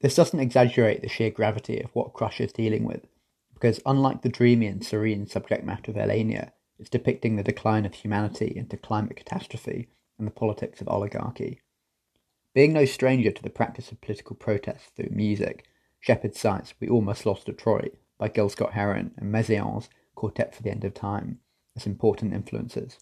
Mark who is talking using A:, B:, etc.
A: This doesn't exaggerate the sheer gravity of what Crush is dealing with, because unlike the dreamy and serene subject matter of Elaenia, it's depicting the decline of humanity into climate catastrophe and the politics of oligarchy. Being no stranger to the practice of political protest through music, Shepherd cites We Almost Lost Detroit by Gil Scott Heron and Messiaen's Quartet for the End of Time as important influences.